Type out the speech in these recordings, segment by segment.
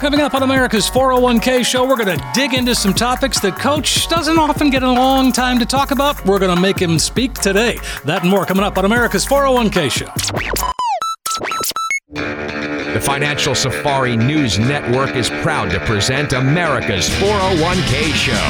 Coming up on America's 401k show, we're going to dig into some topics that Coach doesn't often get a long time to talk about. We're going to make him speak today. That and more coming up on America's 401k show. The Financial Safari News Network is proud to present America's 401k Show.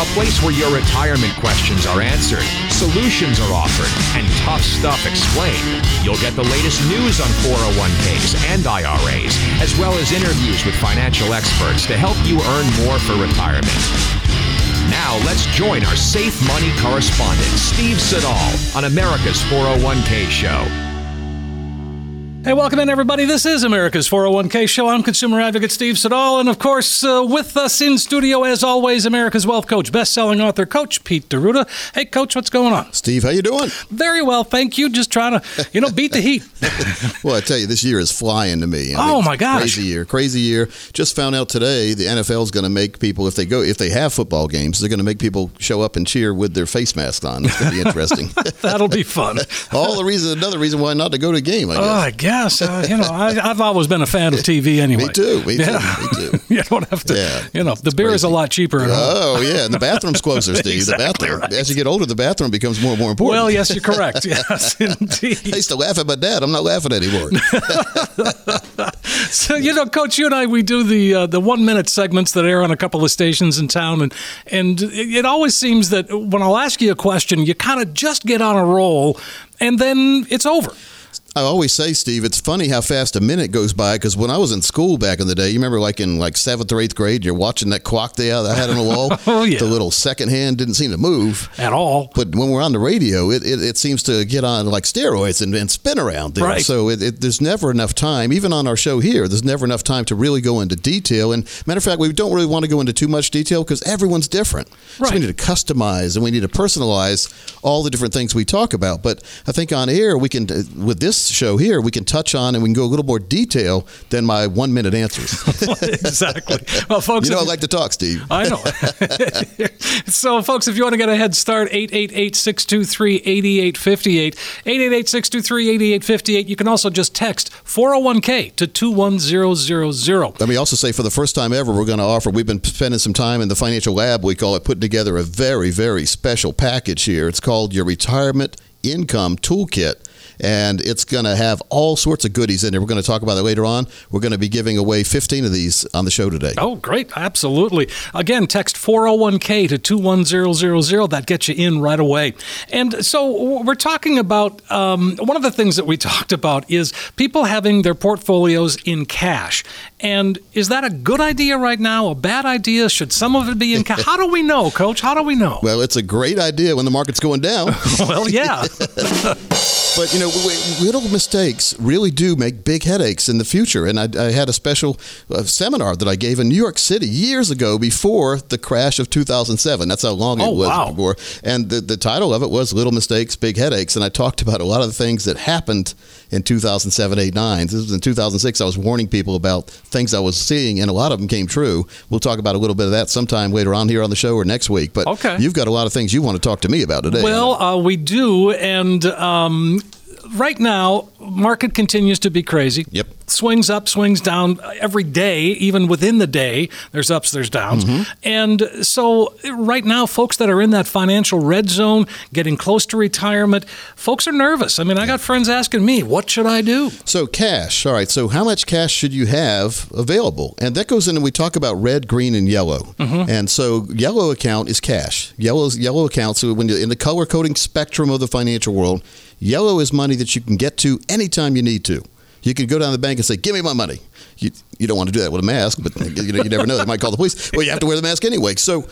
A place where your retirement questions are answered, solutions are offered, and tough stuff explained. You'll get the latest news on 401ks and IRAs, as well as interviews with financial experts to help you earn more for retirement. Now let's join our safe money correspondent, Steve Siddall, on America's 401k Show. Hey, welcome in, everybody. This is America's 401k show. I'm consumer advocate Steve Siddall. And of course, uh, with us in studio, as always, America's wealth coach, best selling author, Coach Pete D'Arruda. Hey, Coach, what's going on? Steve, how you doing? Very well, thank you. Just trying to, you know, beat the heat. well, I tell you, this year is flying to me. I oh, my gosh. Crazy year. Crazy year. Just found out today the NFL is going to make people, if they go, if they have football games, they're going to make people show up and cheer with their face masks on. It's going to be interesting. That'll be fun. All the reason, another reason why not to go to a game, I guess. Oh, I guess. Uh, you know, I, have always been a fan of TV anyway. me too. Me too. Me too. you don't have to. Yeah. You know, the beer crazy. is a lot cheaper. Oh yeah, and the bathroom's closer, Steve. exactly the bathroom. Right. As you get older, the bathroom becomes more and more important. Well, yes, you're correct. Yes, indeed. I used to laugh at my dad. I'm not laughing anymore. so you know, Coach, you and I, we do the uh, the one minute segments that air on a couple of stations in town, and and it always seems that when I'll ask you a question, you kind of just get on a roll, and then it's over. I always say, Steve, it's funny how fast a minute goes by. Because when I was in school back in the day, you remember, like in like seventh or eighth grade, you're watching that clock there that I had on the wall. oh yeah. The little second hand didn't seem to move at all. But when we're on the radio, it, it, it seems to get on like steroids and, and spin around there. Right. So it, it, there's never enough time, even on our show here. There's never enough time to really go into detail. And matter of fact, we don't really want to go into too much detail because everyone's different. Right. So we need to customize and we need to personalize all the different things we talk about. But I think on air we can, uh, with this show here, we can touch on and we can go a little more detail than my one minute answers. exactly. Well, folks, you know I like to talk, Steve. I know. so, folks, if you want to get a head start, 888 623 8858. 888 623 8858. You can also just text 401k to 21000. Let me also say, for the first time ever, we're going to offer, we've been spending some time in the financial lab, we call it, putting together a very, very special package here. It's called your Retirement Income Toolkit and it's going to have all sorts of goodies in it. We're going to talk about it later on. We're going to be giving away 15 of these on the show today. Oh, great. Absolutely. Again, text 401k to 21000. That gets you in right away. And so we're talking about um, one of the things that we talked about is people having their portfolios in cash. And is that a good idea right now? A bad idea? Should some of it be in cash? How do we know, Coach? How do we know? Well, it's a great idea when the market's going down. well, yeah. But, you know, little mistakes really do make big headaches in the future. And I, I had a special uh, seminar that I gave in New York City years ago before the crash of 2007. That's how long oh, it was wow. before. And the, the title of it was Little Mistakes, Big Headaches. And I talked about a lot of the things that happened in 2007, 8, 9. This was in 2006. I was warning people about things I was seeing, and a lot of them came true. We'll talk about a little bit of that sometime later on here on the show or next week. But okay. you've got a lot of things you want to talk to me about today. Well, uh, we do. And um, right now, market continues to be crazy. Yep. Swings up, swings down every day, even within the day. There's ups, there's downs. Mm-hmm. And so, right now, folks that are in that financial red zone, getting close to retirement, folks are nervous. I mean, I got friends asking me, what should I do? So cash. All right. So how much cash should you have available? And that goes into we talk about red, green, and yellow. And so yellow account is cash. Yellow's yellow account. So when in the color coding spectrum of the financial world, yellow is money that you can get to anytime you need to. You can go down the bank and say, "Give me my money." You, you don't want to do that with a mask, but you know you never know. They might call the police. Well, you have to wear the mask anyway. So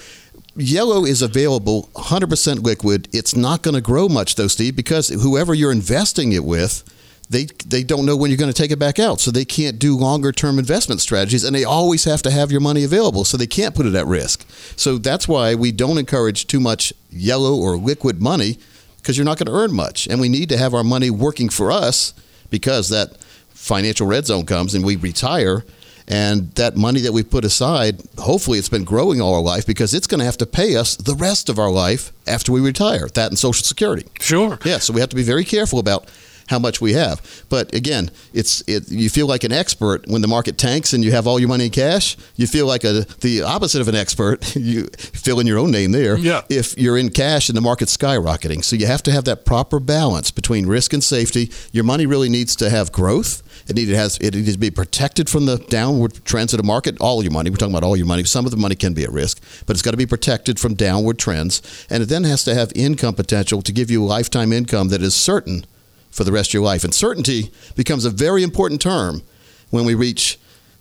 yellow is available 100% liquid. It's not going to grow much though, Steve, because whoever you're investing it with, they they don't know when you're going to take it back out, so they can't do longer term investment strategies, and they always have to have your money available, so they can't put it at risk. So that's why we don't encourage too much yellow or liquid money because you're not going to earn much, and we need to have our money working for us because that financial red zone comes and we retire. And that money that we put aside, hopefully it's been growing all our life because it's going to have to pay us the rest of our life after we retire. That and Social Security. Sure. Yeah, so we have to be very careful about how much we have. But again, it's it, you feel like an expert when the market tanks and you have all your money in cash. You feel like a the opposite of an expert. You fill in your own name there. Yeah. If you're in cash and the market's skyrocketing, so you have to have that proper balance between risk and safety. Your money really needs to have growth. It needs to has it needs to be protected from the downward trends of the market. All your money. We're talking about all your money. Some of the money can be at risk, but it's got to be protected from downward trends, and it then has to have income potential to give you lifetime income that is certain for the rest of your life. And certainty becomes a very important term when we reach,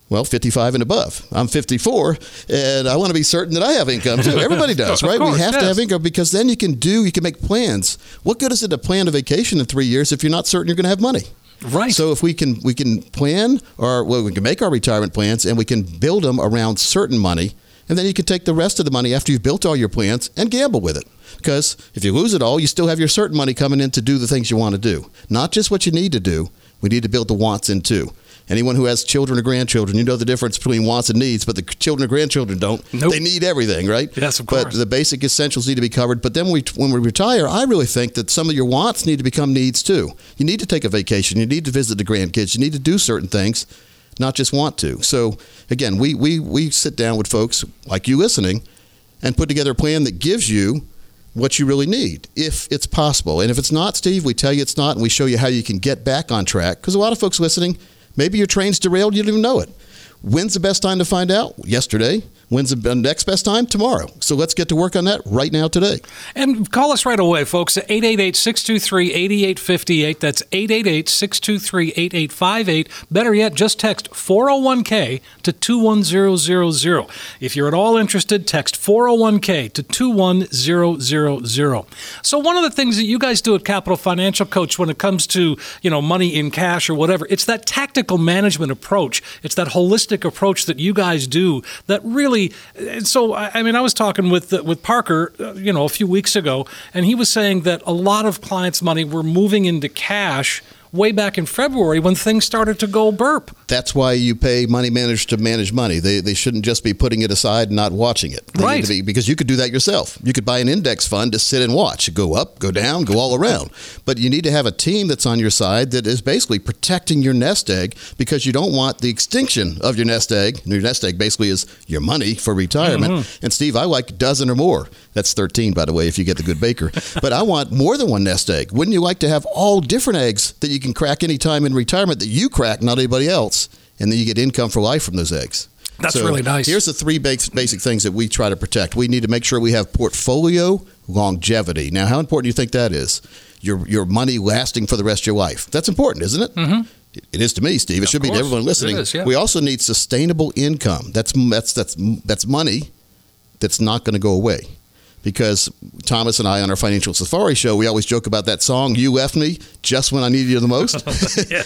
well, 55 and above. I'm 54, and I want to be certain that I have income too. Everybody does, right? course, we have to have income because then you can do, you can make plans. What good is it to plan a vacation in three years if you're not certain you're going to have money? Right. So if we can we can plan or well, we can make our retirement plans and we can build them around certain money, and then you can take the rest of the money after you've built all your plans and gamble with it. Because if you lose it all, you still have your certain money coming in to do the things you want to do, not just what you need to do. We need to build the wants in too. Anyone who has children or grandchildren, you know the difference between wants and needs, but the children or grandchildren don't. Nope. They need everything, right? Yes, of course. But the basic essentials need to be covered. But then we, when we retire, I really think that some of your wants need to become needs too. You need to take a vacation. You need to visit the grandkids. You need to do certain things, not just want to. So again, we we we sit down with folks like you listening, and put together a plan that gives you what you really need, if it's possible. And if it's not, Steve, we tell you it's not, and we show you how you can get back on track. Because a lot of folks listening, maybe your train's derailed, you don't even know it. When's the best time to find out? Yesterday. When's the next best time? Tomorrow. So let's get to work on that right now today. And call us right away, folks, at 888 623 8858. That's 888 623 8858. Better yet, just text 401k to 21000. If you're at all interested, text 401k to 21000. So, one of the things that you guys do at Capital Financial Coach when it comes to, you know, money in cash or whatever, it's that tactical management approach. It's that holistic approach that you guys do that really. And So, I I mean, I was talking with uh, with Parker, uh, you know, a few weeks ago, and he was saying that a lot of clients' money were moving into cash way back in February when things started to go burp. That's why you pay money managers to manage money. They, they shouldn't just be putting it aside and not watching it. They need Right. to be- because you could do that yourself. You could buy an index fund to sit and watch, go up, go down, go all around. But you need to have a team that's on your side that is basically protecting your nest egg because you don't want the extinction of your nest egg. And your nest egg basically is your money for retirement. Mm-hmm. And Steve, I like a dozen or more. That's 13, by the way, if you get the good baker. but I want more than one nest egg. Wouldn't you like to have all different eggs that you can crack any time in retirement that you crack, not anybody else? And then you get income for life from those eggs. That's really nice. Here's the three basic, things that we try to protect. We need to make sure we have portfolio longevity. Now, how important do you think that is? Your your money lasting for the rest of your life. That's important, isn't it? Mm-hmm. It is to me, Steve. It should be to everyone listening. Is, yeah. We also need sustainable income. That's that's that's that's money that's not going to go away. Because Thomas and I on our financial safari show, we always joke about that song, You Left Me Just When I Needed You the Most.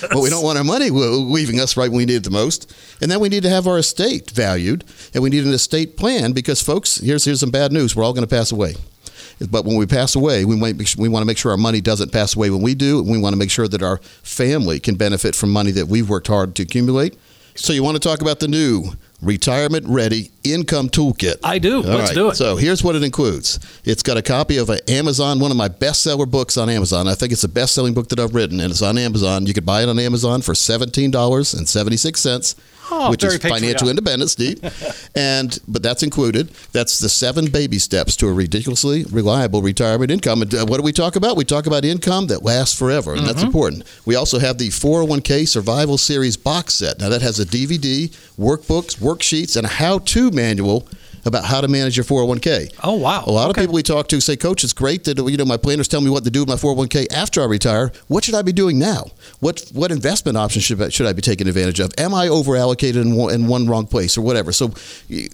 Oh, but we don't want our money leaving us right when we need it the most. And then we need to have our estate valued, and we need an estate plan because, folks, here's, here's some bad news. We're all going to pass away. But when we pass away, we, might, be- we want to make sure our money doesn't pass away when we do. And we want to make sure that our family can benefit from money that we've worked hard to accumulate. So you want to talk about the new Retirement Ready Income Toolkit. I do. All Let's right. do it. So here's what it includes. It's got a copy of an Amazon, one of my bestseller books on Amazon. I think it's the best-selling book that I've written, and it's on Amazon. You could buy it on Amazon for seventeen dollars and seventy-six cents. Oh, which is financial independence, Steve. and but that's included. That's the seven baby steps to a ridiculously reliable retirement income. And uh, what do we talk about? We talk about income that lasts forever, and Mm-hmm. that's important. We also have the 401k Survival Series box set. Now that has a DVD, workbooks, worksheets, and a how-to manual about how to manage your 401k. Oh, wow. A lot Okay. of people we talk to say, "Coach, it's great that you know my planners tell me what to do with my 401k after I retire. What should I be doing now? What what investment options should I, should I be taking advantage of? Am I over allocated in one, in one wrong place or whatever?" So,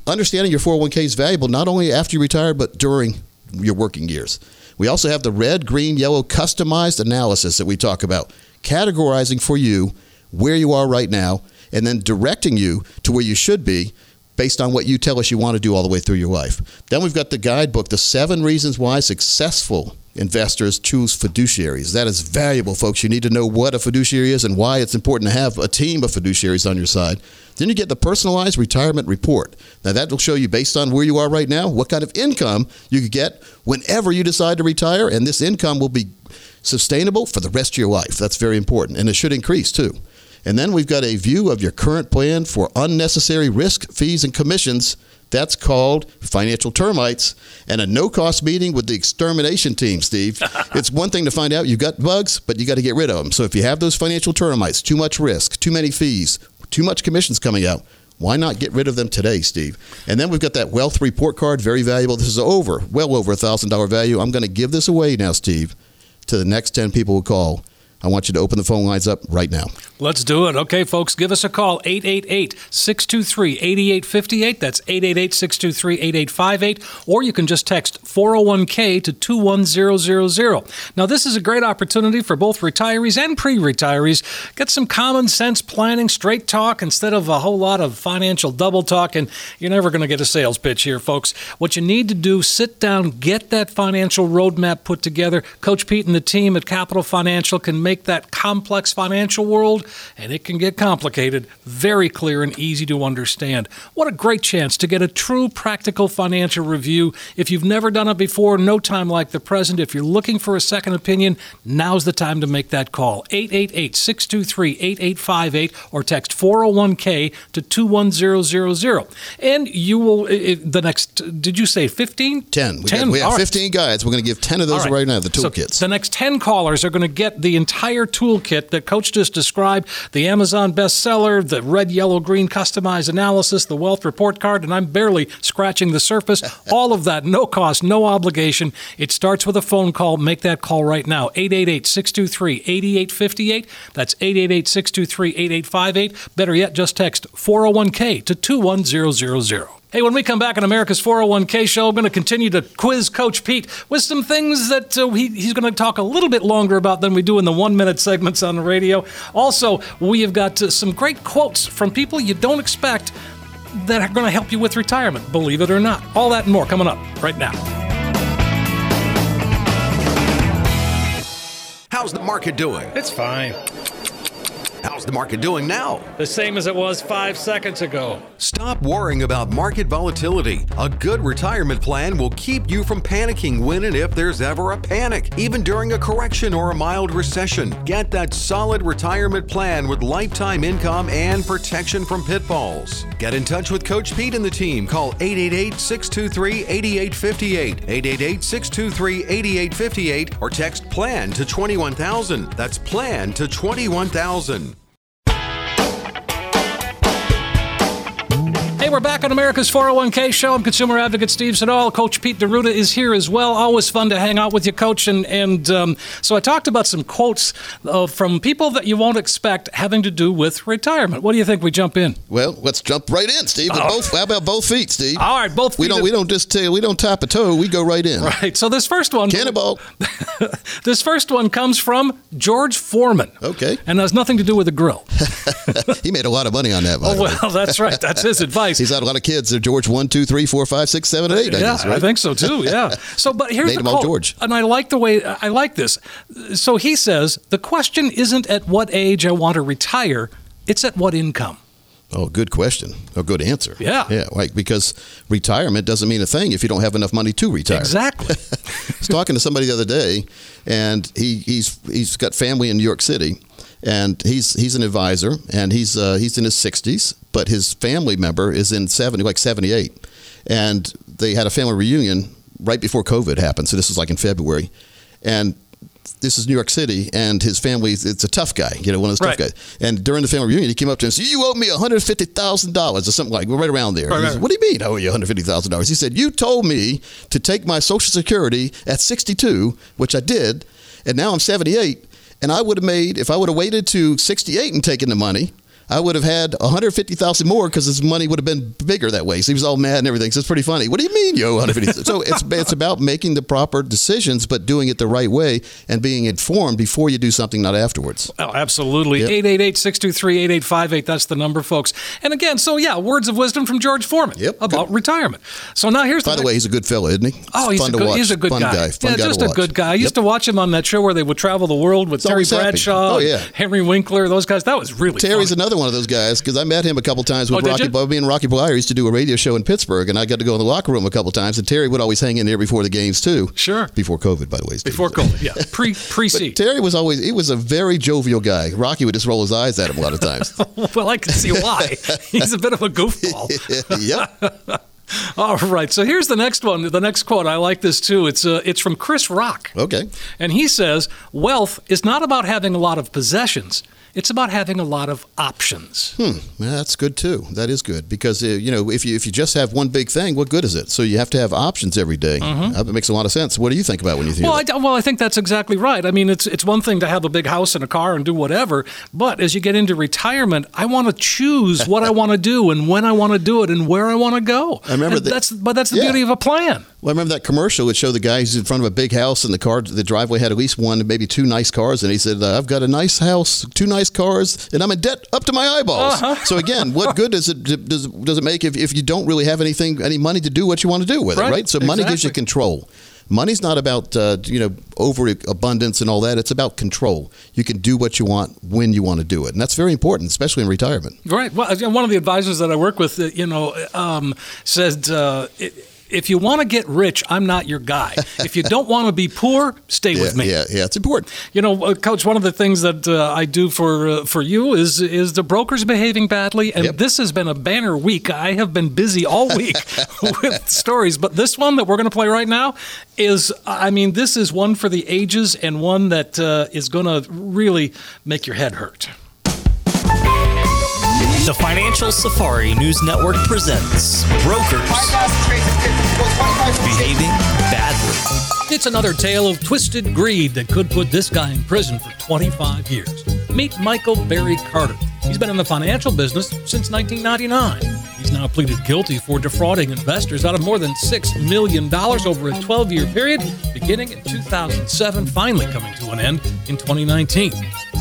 understanding your 401k is valuable not only after you retire but during your working years. We also have the red, green, yellow customized analysis that we talk about, categorizing for you where you are right now and then directing you to where you should be based on what you tell us you want to do all the way through your life. Then we've got the guidebook, The Seven Reasons Why Successful Investors Choose Fiduciaries. That is valuable, folks. You need to know what a fiduciary is and why it's important to have a team of fiduciaries on your side. Then you get the personalized retirement report. Now, that will show you, based on where you are right now, what kind of income you could get whenever you decide to retire, and this income will be sustainable for the rest of your life. That's very important, and it should increase too. And then we've got a view of your current plan for unnecessary risk, fees, and commissions. That's called financial termites and a no cost meeting with the extermination team, Steve. it's one thing to find out you've got bugs, but you got to get rid of them. So if you have those financial termites, too much risk, too many fees, too much commissions coming out, why not get rid of them today, Steve? And then we've got that wealth report card, very valuable. This is over, well over a $1,000 value. I'm going to give this away now, Steve, to the next 10 people who call. I want you to open the phone lines up right now. Let's do it. Okay, folks, give us a call 888 623 8858. That's 888 623 8858. Or you can just text 401k to 21000. Now, this is a great opportunity for both retirees and pre retirees. Get some common sense planning, straight talk instead of a whole lot of financial double talk. And you're never going to get a sales pitch here, folks. What you need to do, sit down, get that financial roadmap put together. Coach Pete and the team at Capital Financial can make that complex financial world, and it can get complicated, very clear and easy to understand. What a great chance to get a true practical financial review. If you've never done it before, no time like the present. If you're looking for a second opinion, now's the time to make that call. 888 623 8858 or text 401k to 21000. And you will, the next, did you say 15? 10. We, 10. Got, we have All right. 15 guides. We're going to give 10 of those right now, the So toolkits. the next 10 callers are going to get the entire toolkit that Coach just described the Amazon bestseller, the red, yellow, green customized analysis, the wealth report card, and I'm barely scratching the surface. All of that, no cost, no obligation. It starts with a phone call. Make that call right now 888 623 8858. That's 888 623 8858. Better yet, just text 401k to 21000. Hey, when we come back on America's 401k show, I'm going to continue to quiz Coach Pete with some things that uh, he, he's going to talk a little bit longer about than we do in the one minute segments on the radio. Also, we have got uh, some great quotes from people you don't expect that are going to help you with retirement, believe it or not. All that and more coming up right now. How's the market doing? It's fine. How's the market doing now? The same as it was five seconds ago. Stop worrying about market volatility. A good retirement plan will keep you from panicking when and if there's ever a panic, even during a correction or a mild recession. Get that solid retirement plan with lifetime income and protection from pitfalls. Get in touch with Coach Pete and the team. Call 888 623 8858, 888 623 8858, or text PLAN to 21000. That's PLAN to 21000. We're back on America's 401k show. I'm consumer advocate Steve Siddall. Coach Pete D'Arruda is here as well. Always fun to hang out with you, Coach. And, and um, so I talked about some quotes uh, from people that you won't expect having to do with retirement. What do you think we jump in? well, let's jump right in, Steve. With both, how about both feet, Steve? All right, both we don't. are- We don't just tell. We don't tap a toe. We go right in. Right. So this first one, Cannonball. this first one comes from George Foreman. Okay. And has nothing to do with the grill. he made a lot of money on that. By Oh well, that's right. That's his advice. He's had a lot of kids. They're George one, two, three, four, five, six, seven, eight. I yeah, guess, right? I think so too. Yeah. So, but here's Named the quote, George. and I like the way I like this. So he says the question isn't at what age I want to retire; it's at what income. Oh, good question. A good answer. Yeah. Yeah, like because retirement doesn't mean a thing if you don't have enough money to retire. Exactly. I was talking to somebody the other day, and he, he's he's got family in New York City, and he's he's an advisor, and he's uh, he's in his 60s, but his family member is in 70, like 78, and they had a family reunion right before COVID happened. So this was like in February, and this is New York City, and his family, it's a tough guy, you know, one of those Right. tough guys. And during the family reunion, he came up to him and said, You owe me $150,000 or something like right around there. Right, He right. said, What do you mean I owe you $150,000? He said, You told me to take my Social Security at 62, which I did, and now I'm 78. And I would have made, if I would have waited to 68 and taken the money, I would have had 150,000 more because his money would have been bigger that way. So he was all mad and everything. So it's pretty funny. What do you mean, yo? 150? so it's it's about making the proper decisions, but doing it the right way and being informed before you do something, not afterwards. Oh, absolutely. Yep. 888 623 8858. That's the number, folks. And again, so yeah, words of wisdom from George Foreman Yep. about retirement. So now here's the. By the way, he's a good fellow, isn't he? Oh, he's Fun a, to good, watch. he's a good Fun guy. Fun yeah, guy just a watch. good guy. I used Yep. to watch him on that show where they would travel the world with It's Terry. Bradshaw, Oh, yeah. Henry Winkler, those guys. That was really Terry's funny. another one of those guys because I met him a couple times with Oh, Rocky. Bob. Me and Rocky Bleier used to do a radio show in Pittsburgh, and I got to go in the locker room a couple times. And Terry would always hang in there before the games too. Sure. Before COVID, by the way. Steve. Before COVID, yeah. Pre pre C. Terry was always he was a very jovial guy. Rocky would just roll his eyes at him a lot of times. well, I can see why. He's a bit of a goofball. yep. All right. So here's the next one. The next quote. I like this too. It's uh, it's from Chris Rock. Okay. And he says, Wealth is not about having a lot of possessions, it's about having a lot of options. Hmm. Yeah, that's good too. That is good because uh, you know if you if you just have one big thing, what good is it? So you have to have options every day. Uh, That makes a lot of sense. What do you think about when you think? Mm-hmm. Well, I, well, I think that's exactly right. I mean, it's it's one thing to have a big house and a car and do whatever, but as you get into retirement, I want to choose what I want to do and when I want to do it and where I want to go. I remember And that- that's but that's the Yeah. beauty of a plan. Well, I remember that commercial would show the guy who's in front of a big house, and the car, the driveway had at least one, maybe two nice cars, and he said, uh, "I've got a nice house, two nice cars, and I'm in debt up to my eyeballs." Uh-huh. So again, what good does it does, does it make if, if you don't really have anything, any money to do what you want to do with Right. it, right? So money gives you control. Money's not about uh, you know overabundance and all that. It's about control. You can do what you want when you want to do it, and that's very important, especially in retirement. Right. Well, one of the advisors that I work with, uh, you know, um, said. Uh, i if you want to get rich, I'm not your guy. If you don't want to be poor, stay Yeah, with me. yeah, yeah. It's important. You know, uh, Coach. One of the things that uh, I do for uh, for you is is the brokers behaving badly, and Yep. this has been a banner week. I have been busy all week with stories, but this one that we're going to play right now is, I mean, this is one for the ages and one that uh, is going to really make your head hurt. The Financial Safari News Network presents Brokers Behaving Badly. It's another tale of twisted greed that could put this guy in prison for 25 years. Meet Michael Barry Carter. He's been in the financial business since 1999. He's now pleaded guilty for defrauding investors out of more than $6 million over a 12 year period, beginning in 2007, finally coming to an end in 2019.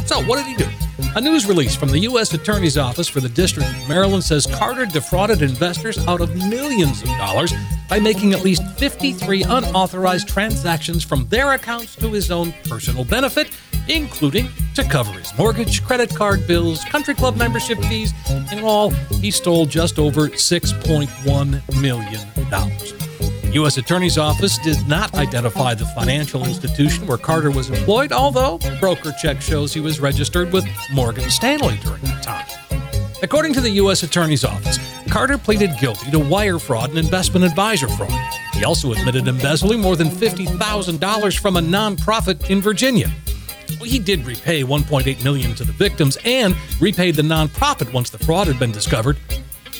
So, what did he do? A news release from the U.S. Attorney's Office for the District of Maryland says Carter defrauded investors out of millions of dollars by making at least 53 unauthorized transactions from their accounts to his own personal benefit, including to cover his mortgage, credit card bills, country club membership fees. In all, he stole just over $6.1 million. The U.S. Attorney's Office did not identify the financial institution where Carter was employed, although BrokerCheck shows he was registered with Morgan Stanley during that time. According to the U.S. Attorney's Office, Carter pleaded guilty to wire fraud and investment advisor fraud. He also admitted embezzling more than $50,000 from a nonprofit in Virginia. He did repay 1.8 million to the victims and repaid the nonprofit once the fraud had been discovered.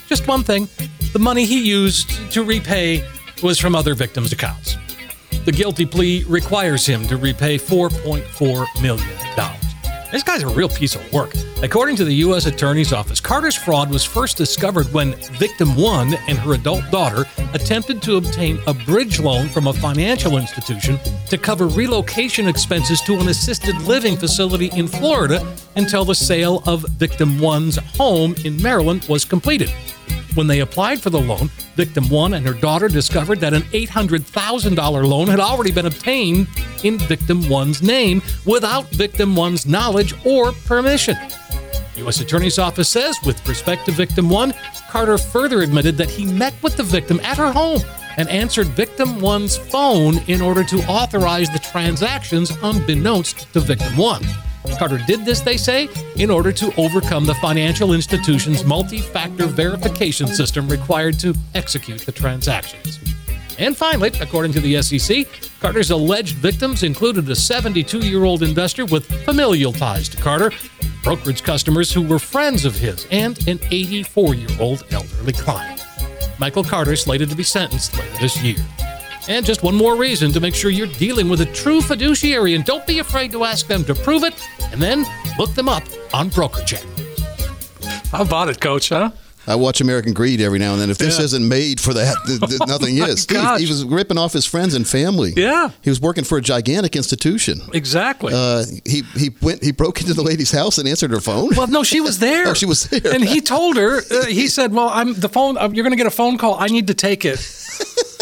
Just one thing, the money he used to repay was from other victims' accounts. The guilty plea requires him to repay $4.4 million. This guy's a real piece of work. According to the U.S. Attorney's Office, Carter's fraud was first discovered when victim one and her adult daughter attempted to obtain a bridge loan from a financial institution to cover relocation expenses to an assisted living facility in Florida until the sale of victim one's home in Maryland was completed. When they applied for the loan, victim one and her daughter discovered that an $800,000 loan had already been obtained in victim one's name without victim one's knowledge or permission. U.S. Attorney's Office says with respect to victim one, Carter further admitted that he met with the victim at her home and answered victim one's phone in order to authorize the transactions unbeknownst to victim one. Carter did this, they say, in order to overcome the financial institution's multi factor verification system required to execute the transactions. And finally, according to the SEC, Carter's alleged victims included a 72 year old investor with familial ties to Carter, brokerage customers who were friends of his, and an 84 year old elderly client. Michael Carter is slated to be sentenced later this year. And just one more reason to make sure you're dealing with a true fiduciary and don't be afraid to ask them to prove it and then look them up on BrokerCheck. How about it, coach, huh? I watch American Greed every now and then. If this Yeah. isn't made for that, th- th- nothing my is. Steve, he was ripping off his friends and family. Yeah. he was working for a gigantic institution. Exactly. Uh, he he went he broke into the lady's house and answered her phone. well, no, she was there. Oh, she was there. And he told her, uh, he said, "Well, I'm the phone. Uh, you're going to get a phone call. I need to take it."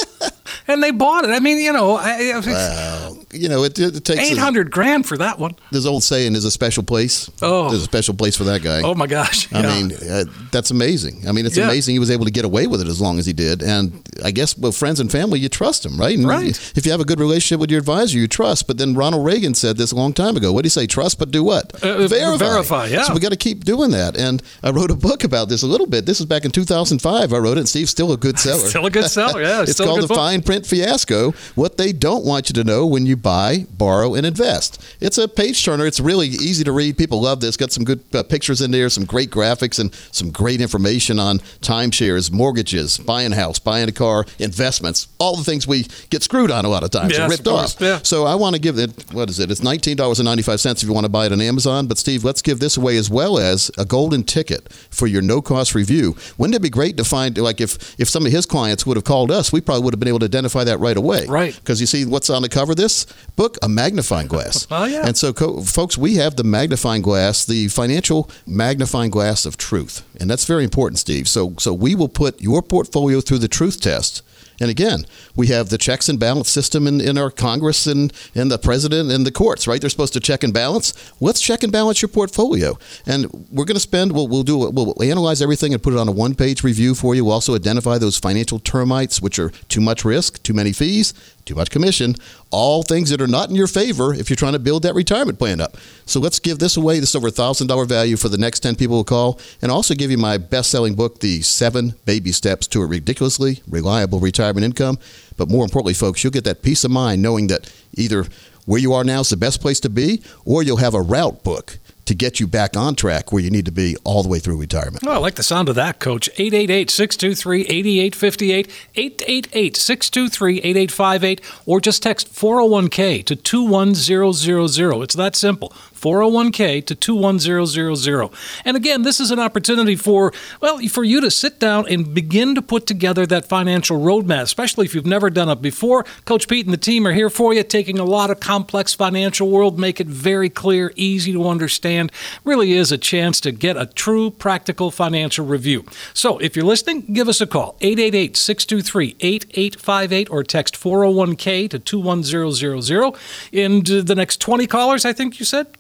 and they bought it. I mean, you know, I, Wow. You know, it, it takes eight hundred grand for that one. This old saying is a special place. Oh. there's a special place for that guy. Oh my gosh! I mean, uh, that's amazing. I mean, it's Yeah. amazing he was able to get away with it as long as he did. And I guess with friends and family, you trust them, right? And Right. If you have a good relationship with your advisor, you trust. But then Ronald Reagan said this a long time ago. What do you say? Trust, but do what? Uh, verify, yeah. So we got to keep doing that. And I wrote a book about this a little bit. This is back in 2005. I wrote it, and Steve's still a good seller. Still a good seller, yeah, it's called The book. Fine Print Fiasco What They Don't Want You to Know When You Buy, Borrow, and Invest. It's a page turner. It's really easy to read. People love this. Got some good uh, pictures in there, some great graphics, and some great information on timeshares, mortgages, buying a house, buying a car, investments, all the things we get screwed on a lot of times, Yes, ripped of off. yeah. So I want to give it, what is it? It's $19.95 if you want to buy it on Amazon. But Steve, let's give this away as well as a golden ticket for your no cost review. Wouldn't it be great to find, like, if, if some of his clients would have called us, we probably would have been able to identify that right away. Right. Because you see what's on the cover of this book? A magnifying glass. Oh, yeah. And so, co- folks, we have the magnifying glass, the financial magnifying glass of truth. And that's very important, Steve. So, so we will put your portfolio through the truth test. And again, we have the checks and balance system in, in our Congress and, and the president and the courts, right? They're supposed to check and balance. Let's check and balance your portfolio. And we're going to spend, we'll, we'll do, we'll analyze everything and put it on a one page review for you. We'll also identify those financial termites, which are too much risk, too many fees, too much commission, all things that are not in your favor if you're trying to build that retirement plan up. So let's give this away. This is over $1,000 value for the next 10 people who call, and also give you my best selling book, The Seven Baby Steps to a Ridiculously Reliable Retirement Income. But more importantly, folks, you'll get that peace of mind knowing that either where you are now is the best place to be, or you'll have a route book to get you back on track where you need to be all the way through retirement. Oh, I like the sound of that, Coach. 888 623 8858, 888 623 8858, or just text 401k to 21000. It's that simple. 401k to 21000. And again, this is an opportunity for, well, for you to sit down and begin to put together that financial roadmap, especially if you've never done it before. Coach Pete and the team are here for you, taking a lot of complex financial world, make it very clear, easy to understand. Really is a chance to get a true practical financial review. So if you're listening, give us a call 888 623 8858 or text 401k to 21000. In uh, the next 20 callers, I think you said?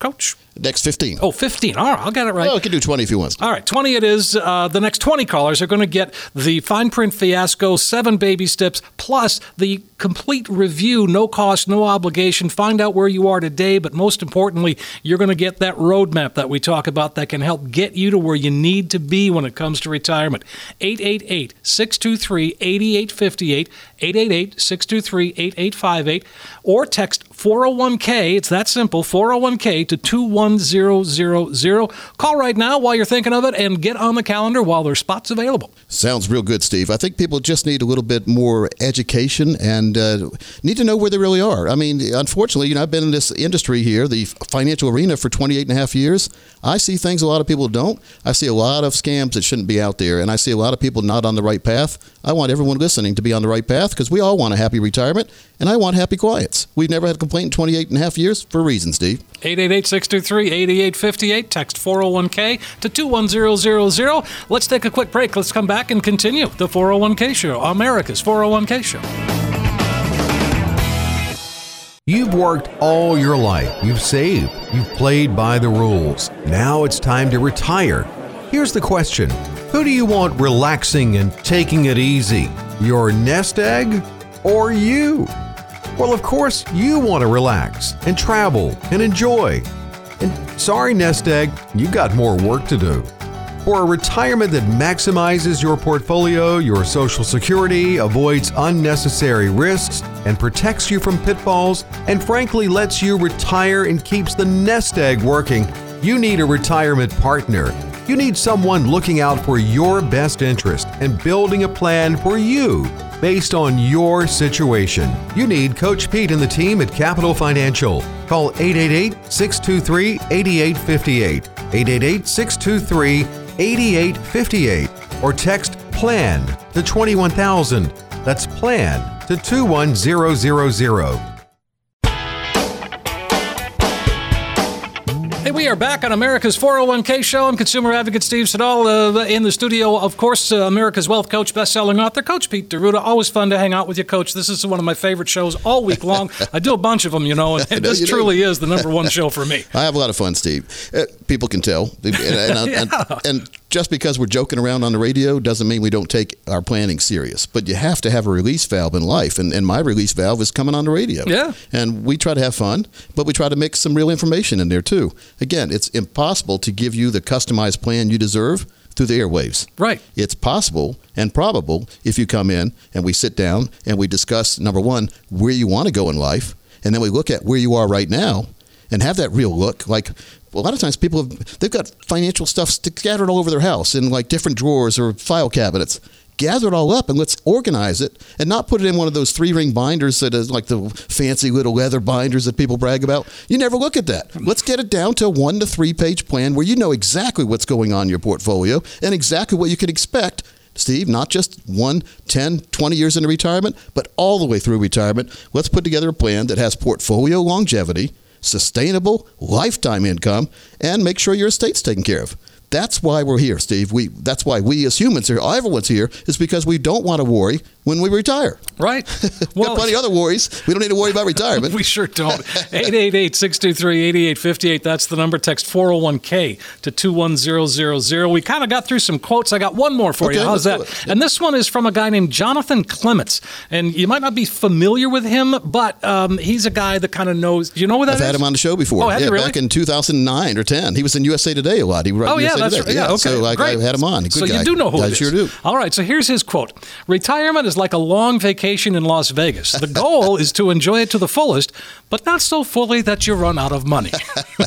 Next 15. Oh, 15. All right, I'll get it right. Oh, I can do 20 if you want. All right, 20 it is. Uh, the next 20 callers are going to get the fine print fiasco, seven baby steps, plus the complete review, no cost, no obligation. Find out where you are today, but most importantly, you're going to get that roadmap that we talk about that can help get you to where you need to be when it comes to retirement. 888 623 8858, 888 623 8858, or text 401k. It's that simple 401k to 21000. Call right now while you're thinking of it and get on the calendar while there's spots available. Sounds real good, Steve. I think people just need a little bit more education and uh, need to know where they really are. I mean, unfortunately, you know, I've been in this industry here, the financial arena, for 28 and a half years. I see things a lot of people don't. I see a lot of scams that shouldn't be out there, and I see a lot of people not on the right path. I want everyone listening to be on the right path because we all want a happy retirement, and I want happy clients. We've never had complaint in 28 and a half years for a reason, Steve. 888 623 8858. Text 401k to 21000. Let's take a quick break. Let's come back and continue the 401k show, America's 401k show. You've worked all your life. You've saved. You've played by the rules. Now it's time to retire. Here's the question Who do you want relaxing and taking it easy? Your nest egg or you? Well, of course, you want to relax and travel and enjoy. And sorry, nest egg, you've got more work to do. For a retirement that maximizes your portfolio, your Social Security, avoids unnecessary risks, and protects you from pitfalls, and frankly lets you retire and keeps the nest egg working, you need a retirement partner. You need someone looking out for your best interest and building a plan for you based on your situation. You need Coach Pete and the team at Capital Financial. Call 888 623 8858. 888 623 8858 or text PLAN to 21000. That's PLAN to 21000. We are back on America's 401k show. I'm consumer advocate Steve Siddall uh, in the studio. Of course, uh, America's Wealth Coach, best-selling author, Coach Pete D'Arruda. Always fun to hang out with you, Coach. This is one of my favorite shows all week long. I do a bunch of them, you know, and, and this truly do. is the number one show for me. I have a lot of fun, Steve. Uh, people can tell. And, and, yeah. and, just because we're joking around on the radio doesn't mean we don't take our planning serious. But you have to have a release valve in life, and, and my release valve is coming on the radio. Yeah. And we try to have fun, but we try to mix some real information in there too. Again, it's impossible to give you the customized plan you deserve through the airwaves. Right. It's possible and probable if you come in and we sit down and we discuss number one, where you want to go in life, and then we look at where you are right now and have that real look. Like a lot of times people have they've got financial stuff scattered all over their house in like different drawers or file cabinets gather it all up and let's organize it and not put it in one of those three ring binders that is like the fancy little leather binders that people brag about. You never look at that. Let's get it down to a one to three page plan where you know exactly what's going on in your portfolio and exactly what you can expect. Steve, not just one, 10, 20 years into retirement, but all the way through retirement. Let's put together a plan that has portfolio longevity, sustainable lifetime income, and make sure your estate's taken care of. That's why we're here, Steve. We that's why we as humans here, everyone's here, is because we don't want to worry when we retire. Right. Well, plenty of other worries. We don't need to worry about retirement. we sure don't. 888-623-8858. That's the number. Text 401k to 21000. We kind of got through some quotes. I got one more for okay, you. How's that? And this one is from a guy named Jonathan Clements. And you might not be familiar with him, but um, he's a guy that kind of knows. You know what that I've is? had him on the show before. Oh, yeah, really? back in 2009 or 10. He was in USA Today a lot. He oh, USA yeah, that's Today. right. Yeah, okay. So like, Great. I had him on. Good so guy. you do know who I it is. sure do. All right. So here's his quote Retirement is like a long vacation in Las Vegas. The goal is to enjoy it to the fullest, but not so fully that you run out of money.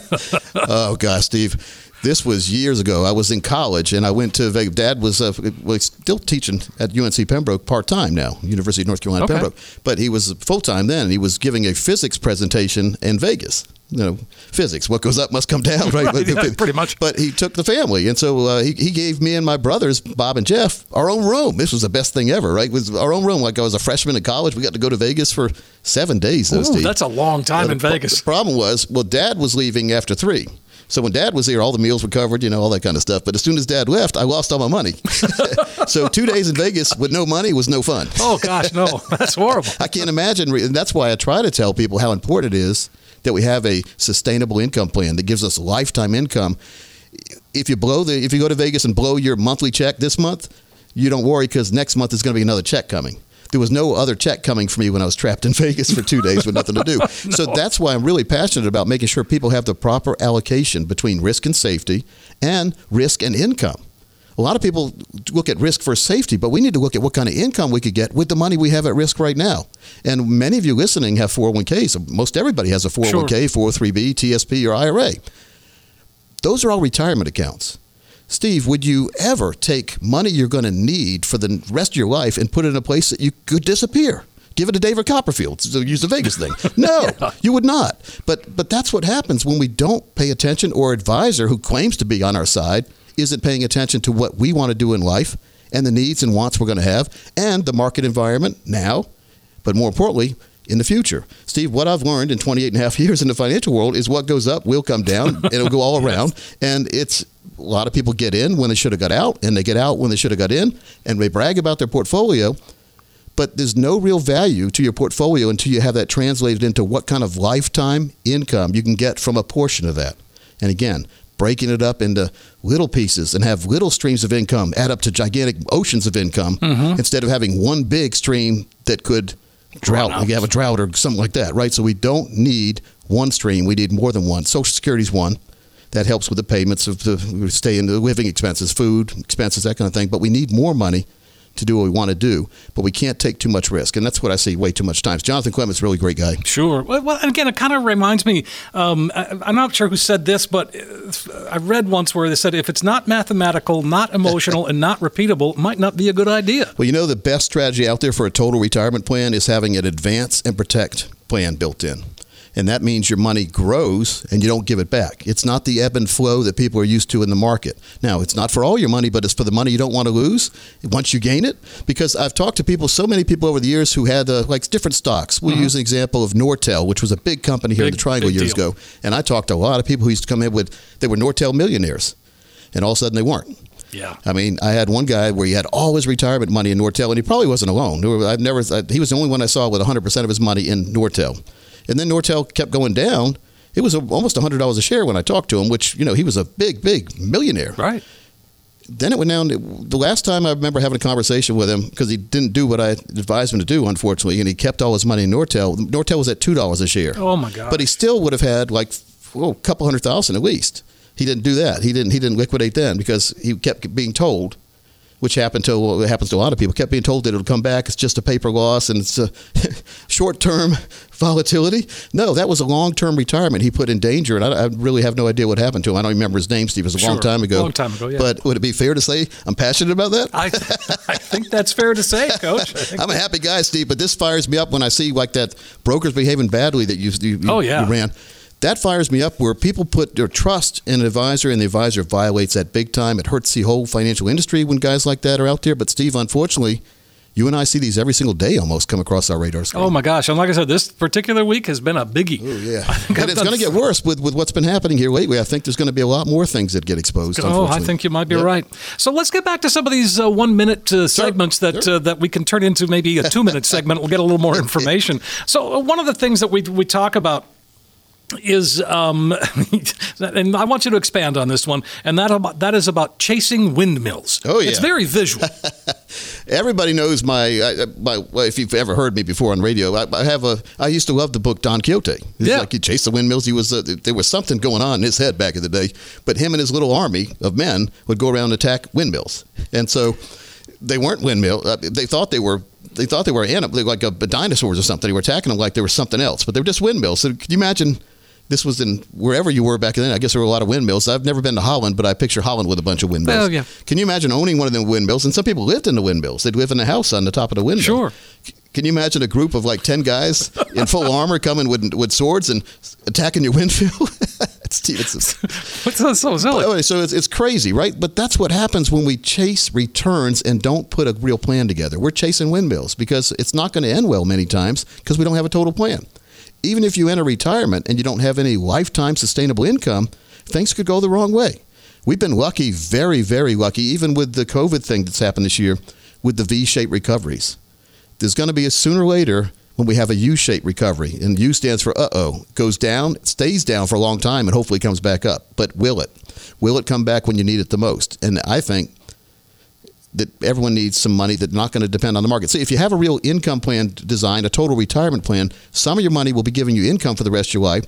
oh, gosh, Steve. This was years ago. I was in college and I went to Vegas. Dad was, uh, was still teaching at UNC Pembroke part time now, University of North Carolina Okay. Pembroke. But he was full time then. And he was giving a physics presentation in Vegas. You know, physics. What goes up must come down, right? Right, yeah, pretty much. But he took the family, and so uh, he, he gave me and my brothers, Bob and Jeff, our own room. This was the best thing ever, right? It was our own room. Like I was a freshman in college, we got to go to Vegas for seven days. Those Ooh, days. that's a long time in pro- Vegas. The problem was, well, Dad was leaving after three. So when Dad was here, all the meals were covered, you know, all that kind of stuff. But as soon as Dad left, I lost all my money. so two days in Vegas with no money was no fun. Oh, gosh, no. That's horrible. I can't imagine, re- and that's why I try to tell people how important it is that we have a sustainable income plan that gives us lifetime income. If you blow the, if you go to Vegas and blow your monthly check this month, you don't worry because next month is going to be another check coming. There was no other check coming for me when I was trapped in Vegas for two days with nothing to do. So that's why I'm really passionate about making sure people have the proper allocation between risk and safety and risk and income. A lot of people look at risk for safety, but we need to look at what kind of income we could get with the money we have at risk right now. And many of you listening have 401ks. Most everybody has a 401k, 403b, TSP, or IRA. Those are all retirement accounts. Steve, would you ever take money you're going to need for the rest of your life and put it in a place that you could disappear? Give it to David Copperfield. So use the Vegas thing. No, you would not. But but that's what happens when we don't pay attention, or advisor who claims to be on our side isn't paying attention to what we want to do in life and the needs and wants we're going to have, and the market environment now, but more importantly, in the future. Steve, what I've learned in 28 and a half years in the financial world is what goes up will come down and it'll go all around. And it's a lot of people get in when they should have got out, and they get out when they should have got in, and they brag about their portfolio. but there's no real value to your portfolio until you have that translated into what kind of lifetime income you can get from a portion of that. And again, breaking it up into little pieces and have little streams of income add up to gigantic oceans of income Mm-hmm. instead of having one big stream that could drought. out. You have a drought or something like that, right? So we don't need one stream. We need more than one. Social Security's one. That helps with the payments of the stay in the living expenses, food expenses, that kind of thing. But we need more money to do what we want to do. But we can't take too much risk, and that's what I see way too much times. Jonathan Clement's a really great guy. Sure. Well, well, again, it kind of reminds me. Um, I, I'm not sure who said this, but uh, I read once where they said if it's not mathematical, not emotional, and not repeatable, it might not be a good idea. Well, you know, the best strategy out there for a total retirement plan is having an advance and protect plan built in. And that means your money grows and you don't give it back. It's not the ebb and flow that people are used to in the market. Now, it's not for all your money, but it's for the money you don't want to lose once you gain it. Because I've talked to people, so many people over the years who had uh, like different stocks. We'll use an example of Nortel, which was a big company here in the Triangle years deal. ago. And I talked to a lot of people who used to come in with, they were Nortel millionaires. And all of a sudden they weren't. Yeah. I mean, I had one guy where he had all his retirement money in Nortel, and he probably wasn't alone. I've never. I, he was the only one I saw with 100 percent of his money in Nortel, and then Nortel kept going down. It was almost $100 a share when I talked to him, which you know he was a big, big millionaire. Right. Then it went down. The last time I remember having a conversation with him because he didn't do what I advised him to do, unfortunately, and he kept all his money in Nortel. Nortel was at two dollars a share. Oh my God. But he still would have had like oh, a couple hundred thousand at least. He didn't do that. He didn't. He didn't liquidate then because he kept being told, which happened to what happens to a lot of people. Kept being told that it'll come back. It's just a paper loss and it's a short-term volatility. No, that was a long-term retirement. He put in danger, and I, I really have no idea what happened to him. I don't remember his name, Steve. It was a long time ago. Long time ago, yeah. But would it be fair to say I'm passionate about that? I, I think that's fair to say, Coach. I'm a happy guy, Steve, but this fires me up when I see like that brokers behaving badly that you, you, you- Oh, yeah. you ran. That fires me up where people put their trust in an advisor and the advisor violates that big time. It hurts the whole financial industry when guys like that are out there. But Steve, unfortunately, you and I see these every single day almost come across our radar screen. Oh my gosh! And like I said, this particular week has been a biggie. Oh, yeah. and it's going to get worse with, with what's been happening here lately. I think there's going to be a lot more things that get exposed. Oh, I think you might be Yep. right. So let's get back to some of these uh, one-minute uh, segments that Sure. uh, that we can turn into maybe a two-minute segment. We'll get a little more information. So uh, one of the things that we we talk about is, um, and I want you to expand on this one, and that about, that is about chasing windmills. Oh, yeah. it's very visual. Everybody knows my, my. Well, if you've ever heard me before on radio, I, I have a. I used to love the book Don Quixote. It's Yeah. like he chased the windmills. He was. Uh, there was something going on in his head back in the day. But him and his little army of men would go around and attack windmills, and so they weren't windmill. Uh, they thought they were. They thought they were anim- they were like a, dinosaurs or something. They were attacking them like they were something else, but they were just windmills. So can you imagine? This was in wherever you were back then. I guess there were a lot of windmills. I've never been to Holland, but I picture Holland with a bunch of windmills. Well, yeah. Can you imagine owning one of them windmills? And some people lived in the windmills. They'd live in a house on the top of the windmill. Sure. Can you imagine a group of like 10 guys in full armor coming with, with swords and attacking your windmill? it's, it's, What's that so silly? Oh, so it's, it's crazy, right? But that's what happens when we chase returns and don't put a real plan together. We're chasing windmills because it's not going to end well many times because we don't have a total plan. Even if you enter retirement and you don't have any lifetime sustainable income, things could go the wrong way. We've been lucky, very, very lucky, even with the COVID thing that's happened this year, with the V shaped recoveries. There's going to be a sooner or later when we have a U shaped recovery. And U stands for uh oh. Goes down, stays down for a long time, and hopefully comes back up. But will it? Will it come back when you need it the most? And I think that everyone needs some money that's not going to depend on the market. See, if you have a real income plan designed, a total retirement plan, some of your money will be giving you income for the rest of your life.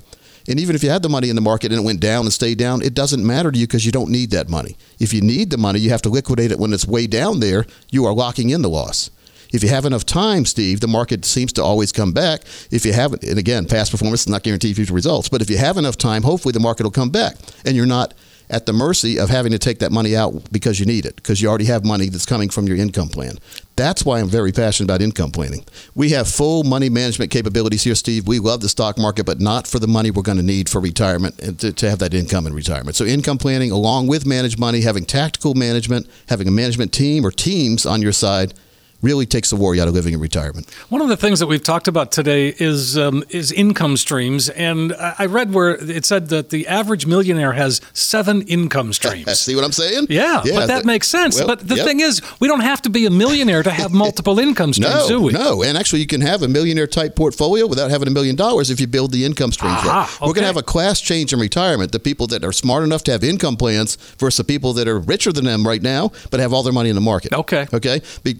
And even if you had the money in the market and it went down and stayed down, it doesn't matter to you because you don't need that money. If you need the money, you have to liquidate it when it's way down there. You are locking in the loss. If you have enough time, Steve, the market seems to always come back. If you haven't, and again, past performance is not guarantee future results, but if you have enough time, hopefully the market will come back and you're not at the mercy of having to take that money out because you need it, because you already have money that's coming from your income plan. That's why I'm very passionate about income planning. We have full money management capabilities here, Steve. We love the stock market, but not for the money we're going to need for retirement and to, to have that income in retirement. So, income planning, along with managed money, having tactical management, having a management team or teams on your side really takes the worry out of living in retirement. One of the things that we've talked about today is um, is income streams, and I read where it said that the average millionaire has seven income streams. See what I'm saying? Yeah, but that th- makes sense. well, but the yep. thing is, we don't have to be a millionaire to have multiple income streams, No, do we? no, and actually, you can have a millionaire type portfolio without having a million dollars if you build the income streams. Aha, right. We're going to have a class change in retirement. The people that are smart enough to have income plans versus the people that are richer than them right now, but have all their money in the market. Okay. okay, Be-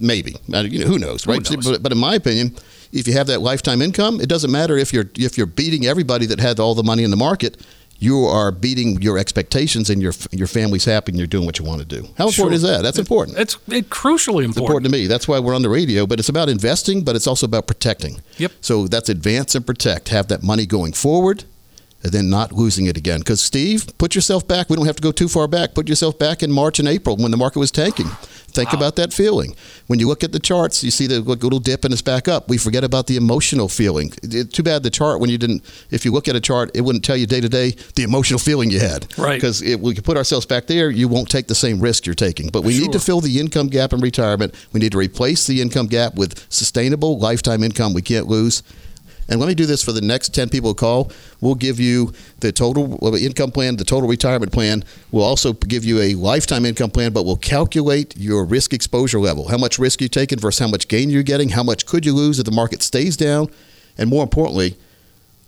maybe. You know, who knows, right? knows? But, but in my opinion, if you have that lifetime income, it doesn't matter if you're if you're beating everybody that had all the money in the market. You are beating your expectations, and your your family's happy, and you're doing what you want to do. How important Sure. is that? That's important. It's it crucially It's important. important to me. That's why we're on the radio. But it's about investing, but it's also about protecting. Yep. So that's advance and protect. Have that money going forward, and then not losing it again. Because Steve, put yourself back. We don't have to go too far back. Put yourself back in March and April when the market was tanking. Think about that feeling. When you look at the charts, you see the little dip and it's back up. We forget about the emotional feeling. It- too bad the chart when you didn't. If you look at a chart, it wouldn't tell you day to day the emotional feeling you had. Right. Because if we could put ourselves back there, you won't take the same risk you're taking. But we need to fill the income gap in retirement. We need to replace the income gap with sustainable lifetime income we can't lose. And let me do this for the next 10 people who call. We'll give you the total income plan, the total retirement plan. We'll also give you a lifetime income plan, but we'll calculate your risk exposure level. How much risk you're taking versus how much gain you're getting. How much could you lose if the market stays down? And more importantly,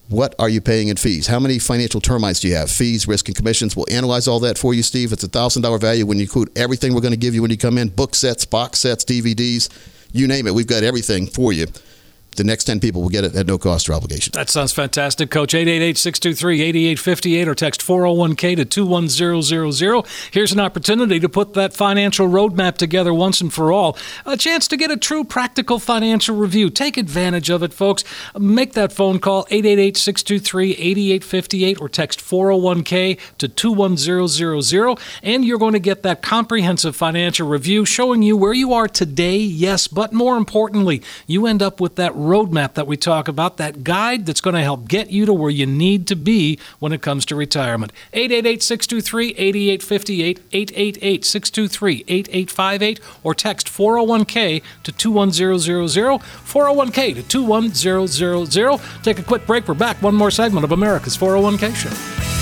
what are you paying in fees? How many financial termites do you have? Fees, risk, and commissions. We'll analyze all that for you, Steve. It's a thousand dollar value when you include everything we're going to give you when you come in: book sets, box sets, DVDs, you name it. We've got everything for you. The next ten people will get it at no cost or obligation. That sounds fantastic, Coach. 888-623-8858 or text 401k to 21000. Here's an opportunity to put that financial roadmap together once and for all. A chance to get a true practical financial review. Take advantage of it, folks. Make that phone call 888-623-8858 or text 401k to 21000 and you're going to get that comprehensive financial review showing you where you are today, yes, but more importantly, you end up with that roadmap that we talk about, that guide that's going to help get you to where you need to be when it comes to retirement. 888-623-8858, 888-623-8858 or text 401k to 21000, 401k to 21000. Take a quick break. We're back. One more segment of America's 401k show.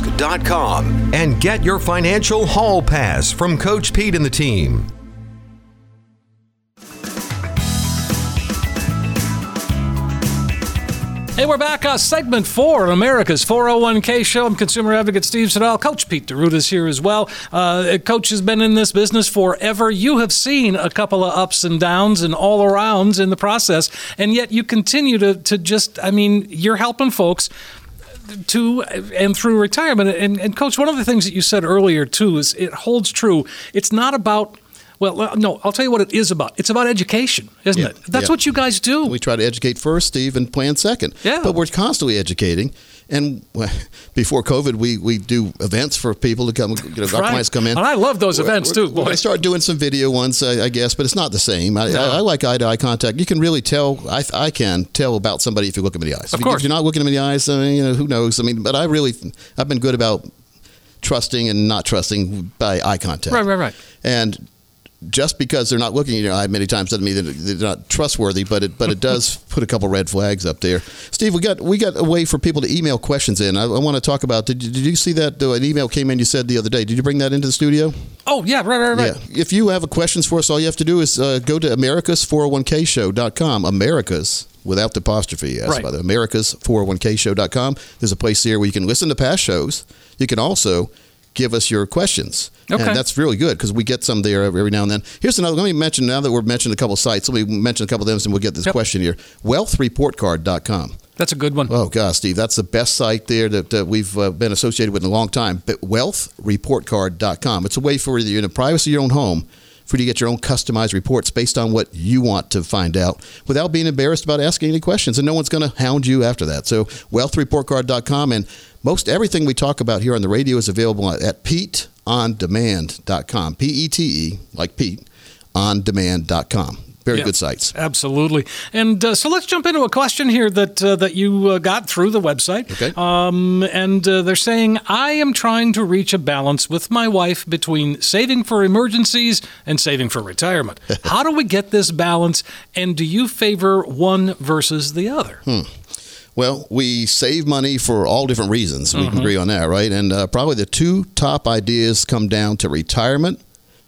risk.com and get your financial hall pass from Coach Pete and the team. Hey, we're back. Uh, segment four of America's 401k show. I'm consumer advocate Steve Siddall. Coach Pete D'Arruda is here as well. Uh, Coach has been in this business forever. You have seen a couple of ups and downs and all arounds in the process, and yet you continue to, to just, I mean, you're helping folks to and through retirement. And, and coach, one of the things that you said earlier too is it holds true. It's not about well, no, I'll tell you what it is about. It's about education, isn't Yeah, it? That's yeah. what you guys do. We try to educate first, Steve, and plan second. Yeah. But we're constantly educating. And before COVID, we, we do events for people to come, you know, our Right. clients come in. And I love those We're- events, we're- too, boy. to start doing some video ones, I, I guess, but it's not the same. I, I, I like eye to eye contact. You can really tell, I, I can tell about somebody if you look them in the eyes. Of if, course. If you're not looking them in the eyes, I mean, you know, who knows? I mean, but I really, I've been good about trusting and not trusting by eye contact. Right, right, right. And just because they're not looking in your eye many times doesn't mean that they're not trustworthy, but it but it does put a couple red flags up there. Steve, we got we got a way for people to email questions in. I, I want to talk about. Did you, did you see that? An email came in. You said the other day. Did you bring that into the studio? Oh, yeah, right, right, right. Yeah. If you have a questions for us, all you have to do is uh, go to americas401kshow.com. Americas without the apostrophe. Yes, Right. by the americas401kshow.com. There's a place here where you can listen to past shows. You can also give us your questions. Okay. And that's really good because we get some there every now and then. Here's another. Let me mention now that we're mentioning a couple sites. Let me mention a couple of them, and we'll get this Yep. question here. Wealthreportcard.com. That's a good one. Oh, gosh, Steve, that's the best site there that, that we've uh, been associated with in a long time. But wealthreportcard.com. It's a way for you in the privacy of your own home for you to get your own customized reports based on what you want to find out without being embarrassed about asking any questions. And no one's going to hound you after that. So, wealthreportcard.com. And most everything we talk about here on the radio is available at PeteOnDemand.com. P E T E, like Pete, ondemand.com. Very Yeah. good sites. Absolutely. And uh, so let's jump into a question here that uh, that you uh, got through the website. Okay. Um, and uh, they're saying, I am trying to reach a balance with my wife between saving for emergencies and saving for retirement. How do we get this balance? And do you favor one versus the other? Well, we save money for all different reasons. We can agree on that, right? And uh, probably the two top ideas come down to retirement,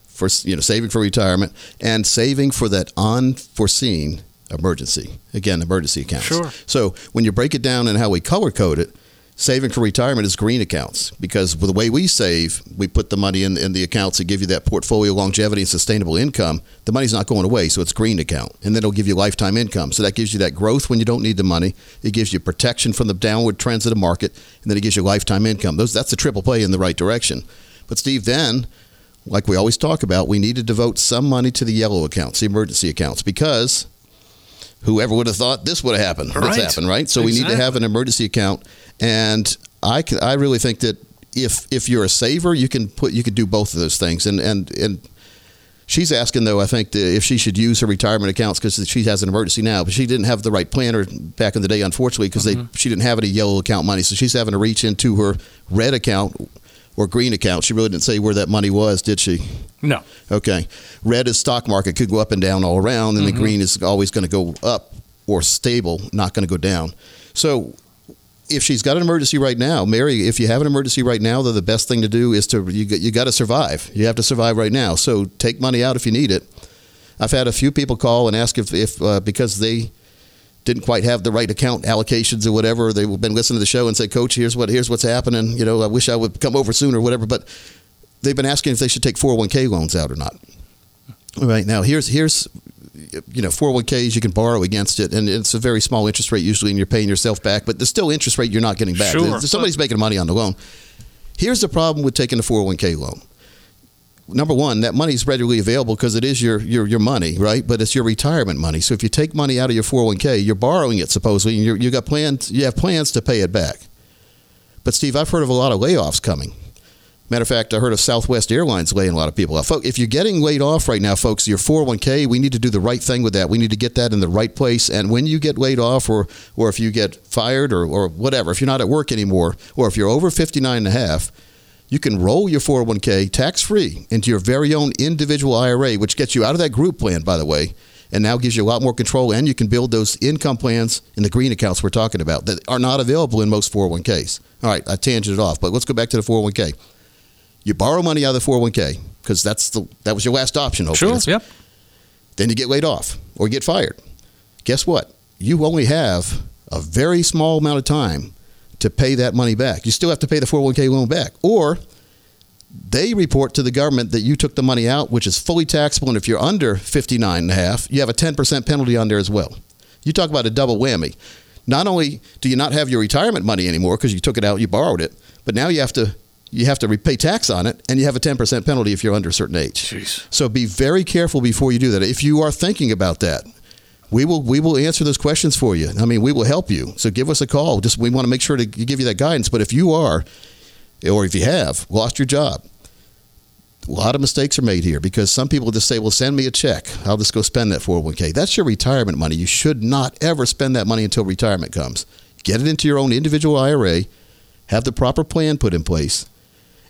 for you know, saving for retirement, and saving for that unforeseen emergency. Again, emergency accounts. Sure. So when you break it down and how we color code it, saving for retirement is green accounts because the way we save, we put the money in, in the accounts that give you that portfolio longevity and sustainable income. The money's not going away, so it's green account, and then it'll give you lifetime income. So that gives you that growth when you don't need the money. It gives you protection from the downward trends of the market, and then it gives you lifetime income. Those that's a triple play in the right direction. But Steve, then like we always talk about, we need to devote some money to the yellow accounts, the emergency accounts, because whoever would have thought this would have happened? Right. happened, right? So we need to have an emergency account, and I can, I really think that if if you're a saver, you can put you can do both of those things, and and and. She's asking though, I think, if she should use her retirement accounts because she has an emergency now, but she didn't have the right planner back in the day, unfortunately, because they mm-hmm. she didn't have any yellow account money, so she's having to reach into her red account or green account. She really didn't say where that money was, did she? No. Okay. Red is stock market, could go up and down all around, and the green is always going to go up or stable, not going to go down. So if she's got an emergency right now, Mary, if you have an emergency right now, the best thing to do is to you, got- you got to survive. You have to survive right now. So take money out if you need it. I've had a few people call and ask if, if uh, because they didn't quite have the right account allocations or whatever, they've been listening to the show and say, "Coach, here's what here's what's happening." You know, I wish I would come over sooner or whatever, but they've been asking if they should take 401k loans out or not. Right now, here's here's you know 401ks you can borrow against it, and it's a very small interest rate usually, and you're paying yourself back, but there's still interest rate you're not getting back. Sure. Somebody's making money on the loan. Here's the problem with taking a 401k loan. Number one, that money is readily available because it is your, your your money, right? But it's your retirement money. So if you take money out of your 401k, you're borrowing it supposedly, and you're, you got plans. You have plans to pay it back. But Steve, I've heard of a lot of layoffs coming. Matter of fact, I heard of Southwest Airlines laying a lot of people off. If you're getting laid off right now, folks, your 401k, we need to do the right thing with that. We need to get that in the right place. And when you get laid off, or or if you get fired, or or whatever, if you're not at work anymore, or if you're over 59 and a half, you can roll your 401k tax free into your very own individual IRA, which gets you out of that group plan, by the way, and now gives you a lot more control. And you can build those income plans in the green accounts we're talking about that are not available in most 401ks. All right, I tangented off, but let's go back to the 401k. You borrow money out of the 401k because that's the that was your last option. Hopefully. Sure. Yep. then you get laid off or get fired. Guess what? You only have a very small amount of time to pay that money back. You still have to pay the 401k loan back. Or they report to the government that you took the money out, which is fully taxable. And if you're under 59 and a half, you have a 10% penalty on there as well. You talk about a double whammy. Not only do you not have your retirement money anymore because you took it out, you borrowed it, but now you have to you have to repay tax on it, and you have a 10% penalty if you're under a certain age. Jeez. So be very careful before you do that. If you are thinking about that, we will we will answer those questions for you. I mean, we will help you. So give us a call. Just we want to make sure to give you that guidance. But if you are, or if you have lost your job, a lot of mistakes are made here because some people just say, "Well, send me a check. I'll just go spend that 401k." That's your retirement money. You should not ever spend that money until retirement comes. Get it into your own individual IRA. Have the proper plan put in place,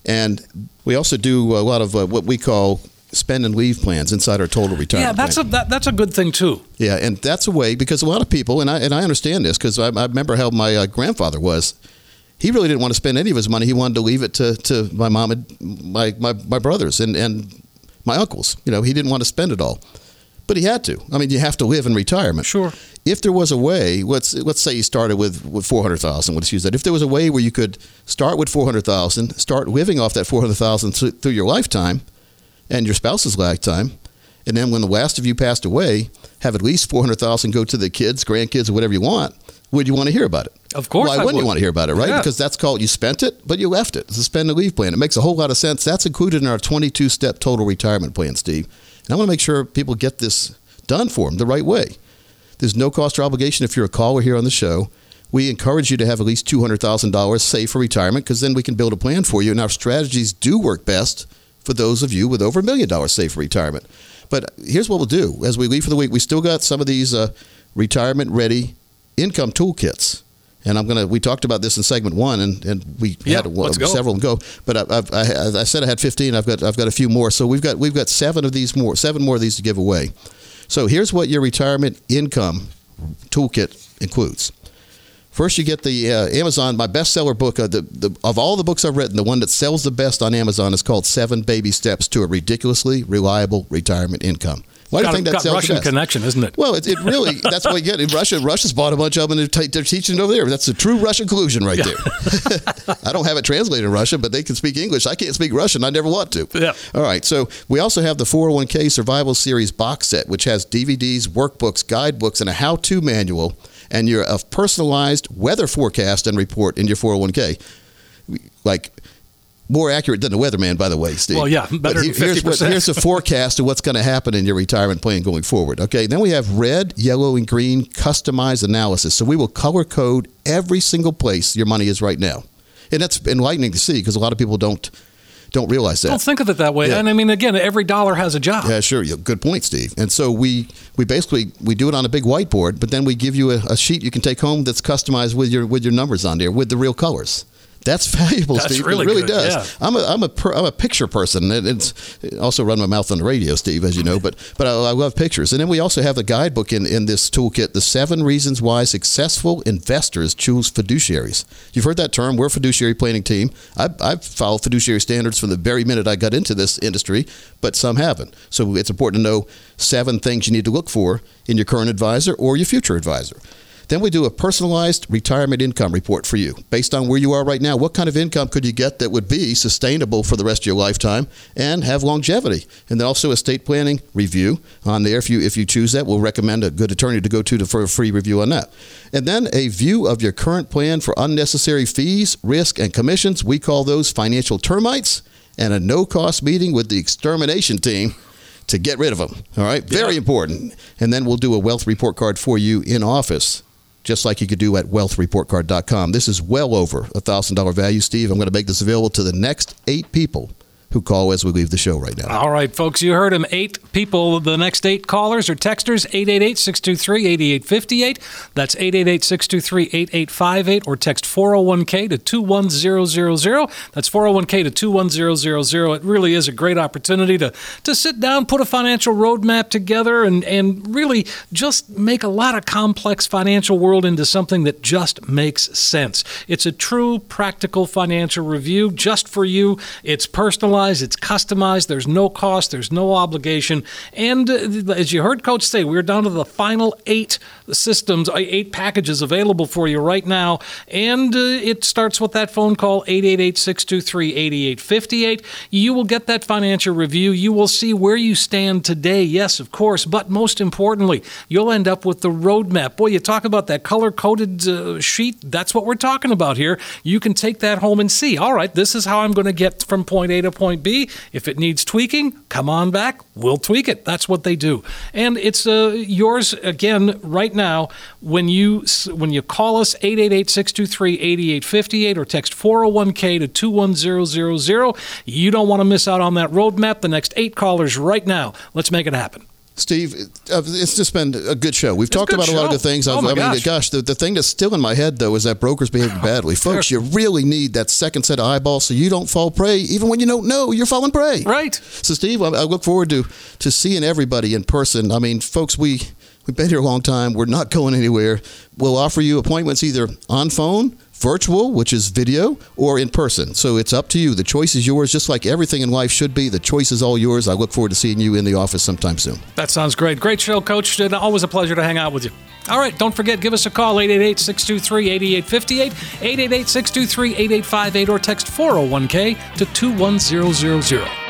and we also do a lot of uh, what we call spend and leave plans inside our total retirement. Yeah, that's plan. a that, that's a good thing too. Yeah, and that's a way because a lot of people, and I and I understand this because I, I remember how my uh, grandfather was. He really didn't want to spend any of his money. He wanted to leave it to, to my mom and my, my, my brothers and, and my uncles. You know, he didn't want to spend it all, but he had to. I mean, you have to live in retirement. Sure. If there was a way, let's let's say you started with, with four hundred thousand. Let's use that. If there was a way where you could start with four hundred thousand, start living off that four hundred thousand through your lifetime, and your spouse's lifetime, and then when the last of you passed away, have at least four hundred thousand go to the kids, grandkids, or whatever you want. would you want to hear about it? Of course Why I wouldn't would. you want to hear about it, right? Yeah. Because that's called you spent it, but you left it. It's a spend and leave plan. It makes a whole lot of sense. That's included in our 22 step total retirement plan, Steve. And I want to make sure people get this done for them the right way. There's no cost or obligation if you're a caller here on the show. We encourage you to have at least $200,000 saved for retirement because then we can build a plan for you. And our strategies do work best for those of you with over a million dollars saved for retirement. But here's what we'll do as we leave for the week. We still got some of these uh, retirement ready income toolkits. And I'm gonna. We talked about this in segment one, and, and we Yeah, had go. several go. But I, I, I said I had 15. I've got I've got a few more. So we've got we've got seven of these more, seven more of these to give away. So here's what your retirement income toolkit includes. First, you get the uh, Amazon, my bestseller book. Uh, the, the, of all the books I've written, the one that sells the best on Amazon is called Seven Baby Steps to a Ridiculously Reliable Retirement Income. Why do you think that got sells the Russian connection, isn't it? Well, it, it really, that's what you get. In Russia, Russia's bought a bunch of them and they're, t- they're teaching it over there. That's a true Russian collusion right there. I don't have it translated in Russian, but they can speak English. I can't speak Russian. I never want to. Yeah. All right. So we also have the 401k Survival Series box set, which has DVDs, workbooks, guidebooks, and a how to manual, and your a personalized weather forecast and report in your 401k. Like, more accurate than the weatherman, by the way, Steve. Well, yeah, better he- here's, what, 50%. here's a forecast of what's going to happen in your retirement plan going forward. Okay, then we have red, yellow, and green customized analysis. So we will color code every single place your money is right now, and that's enlightening to see because a lot of people don't don't realize that. Don't think of it that way. Yeah. And I mean, again, every dollar has a job. Yeah, sure. Good point, Steve. And so we we basically we do it on a big whiteboard, but then we give you a, a sheet you can take home that's customized with your with your numbers on there with the real colors. That's valuable, That's Steve. really it really good, does. yeah. I'm a I'm a per, I'm a picture person. and It's I also run my mouth on the radio, Steve, as you know. But but I, I love pictures. And then we also have the guidebook in in this toolkit: the seven reasons why successful investors choose fiduciaries. You've heard that term. We're a fiduciary planning team. I've, I've followed fiduciary standards from the very minute I got into this industry, but some haven't. So it's important to know seven things you need to look for in your current advisor or your future advisor. Then we do a personalized retirement income report for you based on where you are right now. What kind of income could you get that would be sustainable for the rest of your lifetime and have longevity? And then also estate planning review on there. If you if you choose that, we'll recommend a good attorney to go to to- for a free review on that. And then a view of your current plan for unnecessary fees, risk, and commissions. We call those financial termites. And a no cost meeting with the extermination team to get rid of them. All right, very important. And then we'll do a wealth report card for you in office, just like you could do at wealthreportcard.com. This is well over a thousand dollar value, Steve. I'm going to make this available to the next eight people who call as we leave the show right now. All right, folks, you heard him. Eight people, the next eight callers or texters, 888 623 8858. That's 888 623 8858, or text 401k to 21000. That's 401k to 21000. It really is a great opportunity to, to sit down, put a financial roadmap together, and, and really just make a lot of complex financial world into something that just makes sense. It's a true practical financial review just for you. It's personalized, it's customized, there's no cost, there's no obligation. And uh, as you heard Coach say, we're down to the final eight systems, uh, eight packages available for you right now. And uh, it starts with that phone call, 888 623 8858. You will get that financial review. You will see where you stand today, yes, of course. But most importantly, you'll end up with the roadmap. Boy, you talk about that color coded uh, sheet. That's what we're talking about here. You can take that home and see, all right, this is how I'm going to get from point A to point B. If it needs tweaking, come on back. We'll tweak it. That's what they do. And it's uh, yours again right now when you when you call us 888-623-8858 or text 401k to 21000. You don't want to miss out on that roadmap. The next 8 callers right now. Let's make it happen. Steve, uh, it's just been a good show. We've It's talked about a lot of good things. Oh, I mean, gosh. gosh, the, the thing that's still in my head, though, is that brokers behaving badly. Folks, you really need that second set of eyeballs so you don't fall prey, even when you don't know you're falling prey. Right. So, Steve, I, I look forward to, to seeing everybody in person. I mean, folks, we, we've been here a long time. We're not going anywhere. We'll offer you appointments either on phone, virtual, which is video, or in person. So it's up to you. The choice is yours, just like everything in life should be. The choice is all yours. I look forward to seeing you in the office sometime soon. That sounds great. Great show, Coach. Always a pleasure to hang out with you. All right, don't forget, give us a call, 888-623-8858, 888-623-8858, or text 401k to 21000.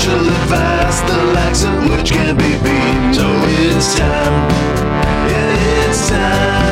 martially fast, the likes of which can't be beat. So it's time, yeah, it's time.